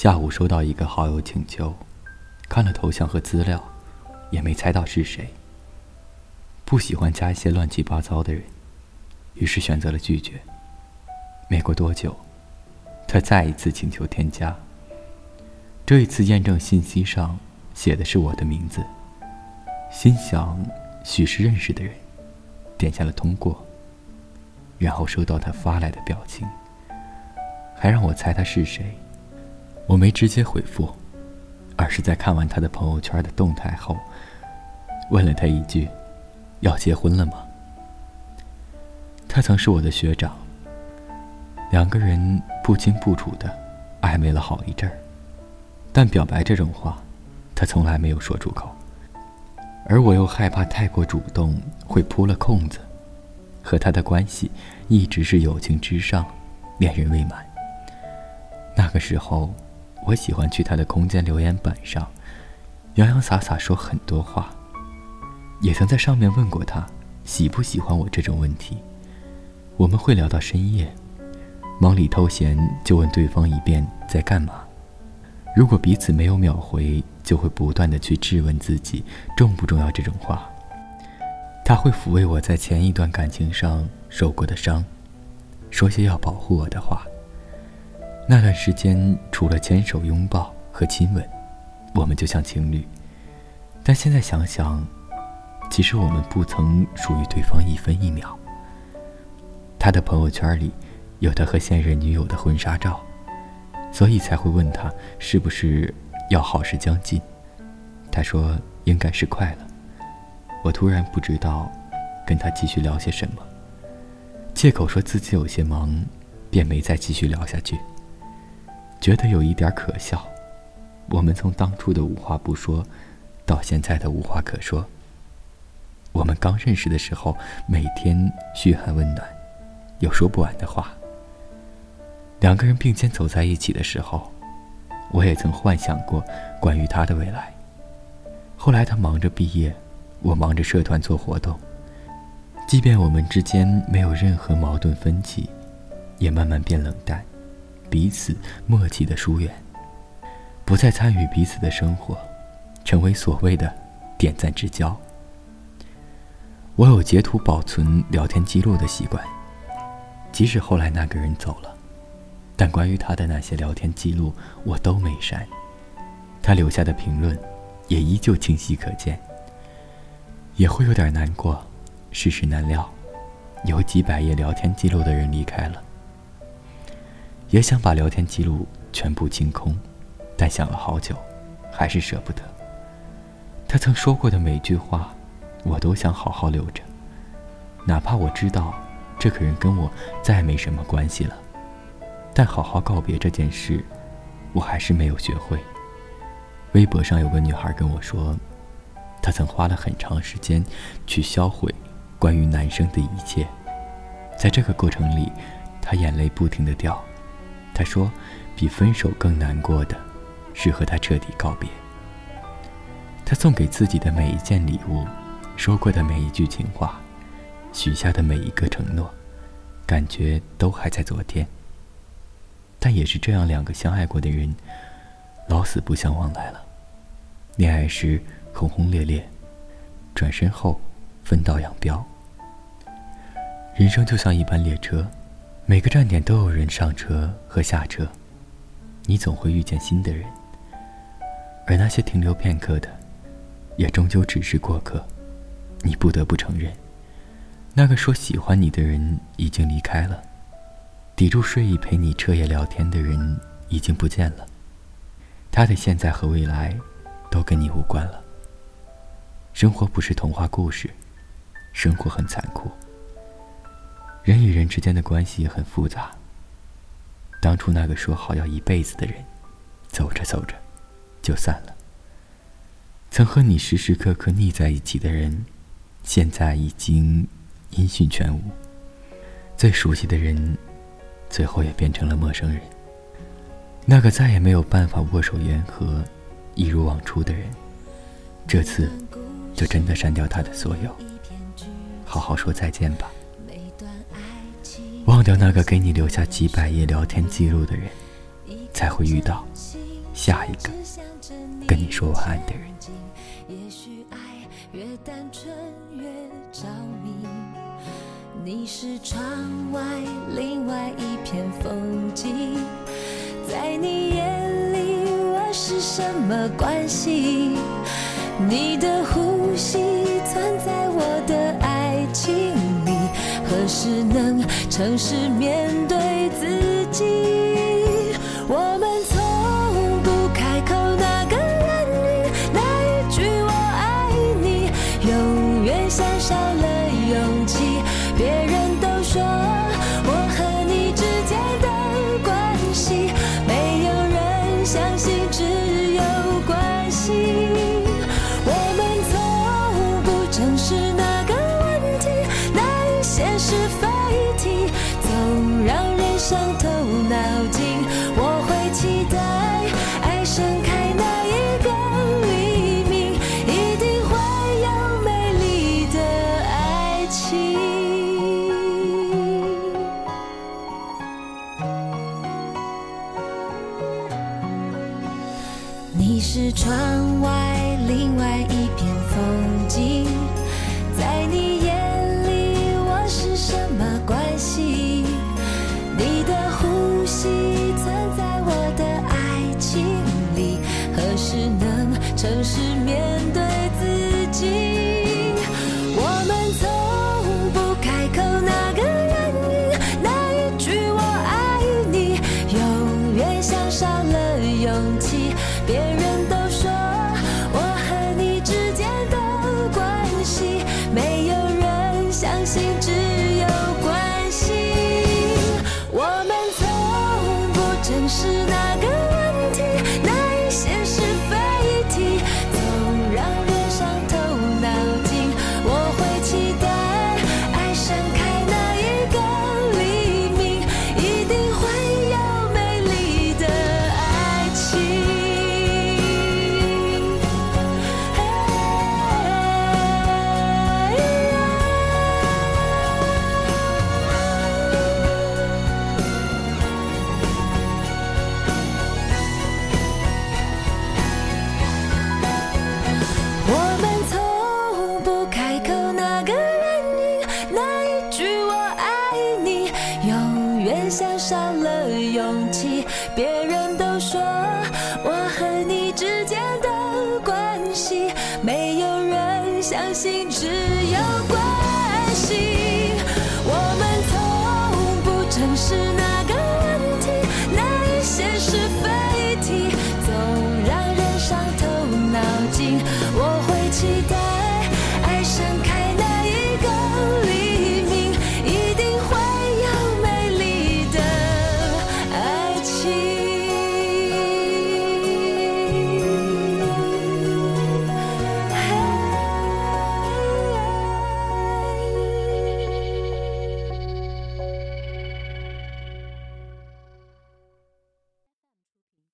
下午收到一个好友请求，看了头像和资料，也没猜到是谁。不喜欢加一些乱七八糟的人，于是选择了拒绝。没过多久，他再一次请求添加。这一次验证信息上写的是我的名字，心想许是认识的人，点下了通过。然后收到他发来的表情，还让我猜他是谁。我没直接回复，而是在看完他的朋友圈的动态后，问了他一句：“要结婚了吗？”他曾是我的学长，两个人不清不楚的暧昧了好一阵儿，但表白这种话，他从来没有说出口，而我又害怕太过主动会扑了空子，和他的关系一直是友情之上，恋人未满。那个时候。我喜欢去他的空间留言板上，洋洋洒洒说很多话，也曾在上面问过他喜不喜欢我这种问题。我们会聊到深夜，忙里偷闲就问对方一遍在干嘛。如果彼此没有秒回，就会不断的去质问自己重不重要这种话。他会抚慰我在前一段感情上受过的伤，说些要保护我的话。那段时间，除了牵手、拥抱和亲吻，我们就像情侣。但现在想想，其实我们不曾属于对方一分一秒。他的朋友圈里有他和现任女友的婚纱照，所以才会问他是不是要好事将近。他说应该是快了。我突然不知道跟他继续聊些什么，借口说自己有些忙，便没再继续聊下去。觉得有一点可笑，我们从当初的无话不说，到现在的无话可说。我们刚认识的时候，每天嘘寒问暖，有说不完的话。两个人并肩走在一起的时候，我也曾幻想过关于他的未来。后来他忙着毕业，我忙着社团做活动，即便我们之间没有任何矛盾分歧，也慢慢变冷淡。彼此默契的疏远，不再参与彼此的生活，成为所谓的点赞之交。我有截图保存聊天记录的习惯，即使后来那个人走了，但关于他的那些聊天记录我都没删，他留下的评论也依旧清晰可见。也会有点难过，世事难料，有几百页聊天记录的人离开了。也想把聊天记录全部清空，但想了好久，还是舍不得。他曾说过的每句话，我都想好好留着，哪怕我知道这个人跟我再没什么关系了，但好好告别这件事，我还是没有学会。微博上有个女孩跟我说，她曾花了很长时间去销毁关于男生的一切，在这个过程里，她眼泪不停的掉。他说：“比分手更难过的，是和他彻底告别。他送给自己的每一件礼物，说过的每一句情话，许下的每一个承诺，感觉都还在昨天。但也是这样，两个相爱过的人，老死不相往来了。恋爱时轰轰烈烈，转身后分道扬镳。人生就像一班列车。”每个站点都有人上车和下车，你总会遇见新的人，而那些停留片刻的，也终究只是过客。你不得不承认，那个说喜欢你的人已经离开了，抵住睡意陪你彻夜聊天的人已经不见了，他的现在和未来都跟你无关了。生活不是童话故事，生活很残酷。人与人之间的关系很复杂。当初那个说好要一辈子的人，走着走着就散了。曾和你时时刻刻腻在一起的人，现在已经音讯全无。最熟悉的人，最后也变成了陌生人。那个再也没有办法握手言和、一如往初的人，这次就真的删掉他的所有，好好说再见吧。忘掉那个给你留下几百页聊天记录的人，才会遇到下一个跟你说晚安的人。也许爱越单纯越着迷你是窗外另外一片风景，在你眼里我是什么关系？你的呼吸存在我的爱情里，何时能诚实面对自己？相信像少了勇气，别人都说我和你之间的关系，没有人相信只有关系。我们从不正视那个问题，那一些是非题，总让人伤透脑筋。